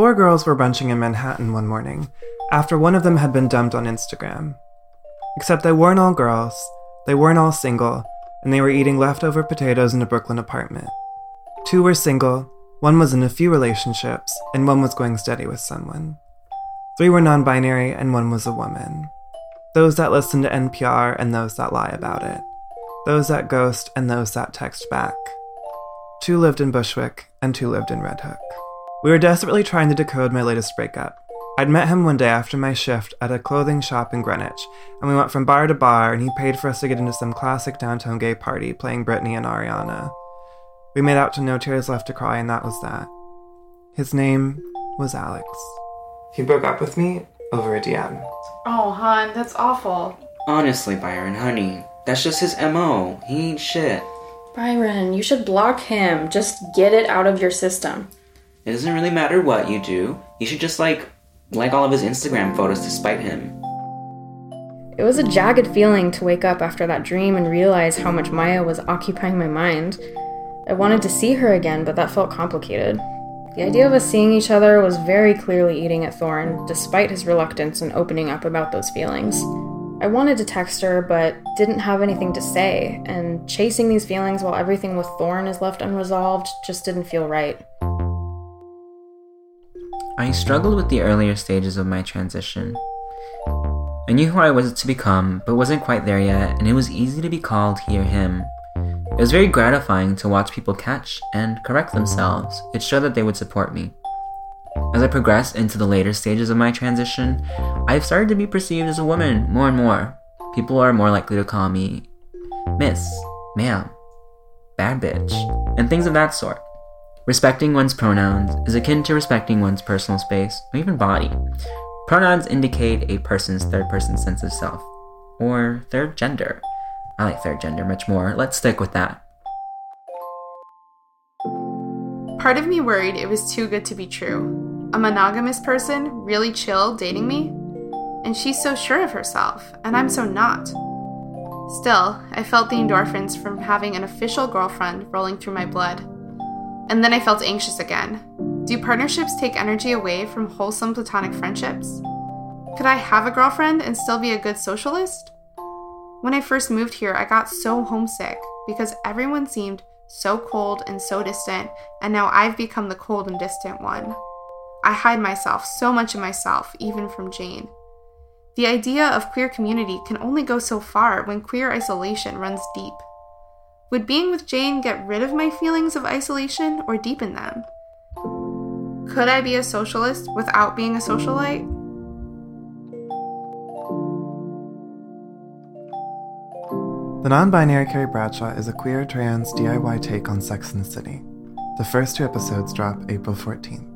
Four girls were brunching in Manhattan one morning after one of them had been dumped on Instagram. Except they weren't all girls, they weren't all single, and they were eating leftover potatoes in a Brooklyn apartment. Two were single, one was in a few relationships, and one was going steady with someone. Three were non binary, and one was a woman. Those that listen to NPR and those that lie about it. Those that ghost and those that text back. Two lived in Bushwick, and two lived in Red Hook. We were desperately trying to decode my latest breakup. I'd met him one day after my shift at a clothing shop in Greenwich, and we went from bar to bar, and he paid for us to get into some classic downtown gay party playing Britney and Ariana. We made out to No Tears Left to Cry, and that was that. His name was Alex. He broke up with me over a DM. Oh, hon, that's awful. Honestly, Byron, honey, that's just his MO. He ain't shit. Byron, you should block him. Just get it out of your system. It doesn't really matter what you do. You should just like like all of his Instagram photos to spite him. It was a jagged feeling to wake up after that dream and realize how much Maya was occupying my mind. I wanted to see her again, but that felt complicated. The idea of us seeing each other was very clearly eating at Thorn, despite his reluctance in opening up about those feelings. I wanted to text her, but didn't have anything to say, and chasing these feelings while everything with Thorn is left unresolved just didn't feel right. I struggled with the earlier stages of my transition. I knew who I was to become, but wasn't quite there yet, and it was easy to be called he or him. It was very gratifying to watch people catch and correct themselves. It showed that they would support me. As I progressed into the later stages of my transition, I've started to be perceived as a woman more and more. People are more likely to call me Miss, Ma'am, Bad Bitch, and things of that sort. Respecting one's pronouns is akin to respecting one's personal space or even body. Pronouns indicate a person's third person sense of self, or third gender. I like third gender much more. Let's stick with that. Part of me worried it was too good to be true. A monogamous person really chill dating me? And she's so sure of herself, and I'm so not. Still, I felt the endorphins from having an official girlfriend rolling through my blood. And then I felt anxious again. Do partnerships take energy away from wholesome platonic friendships? Could I have a girlfriend and still be a good socialist? When I first moved here, I got so homesick because everyone seemed so cold and so distant, and now I've become the cold and distant one. I hide myself, so much of myself, even from Jane. The idea of queer community can only go so far when queer isolation runs deep. Would being with Jane get rid of my feelings of isolation or deepen them? Could I be a socialist without being a socialite? The Non Binary Carrie Bradshaw is a queer trans DIY take on Sex and the City. The first two episodes drop April 14th.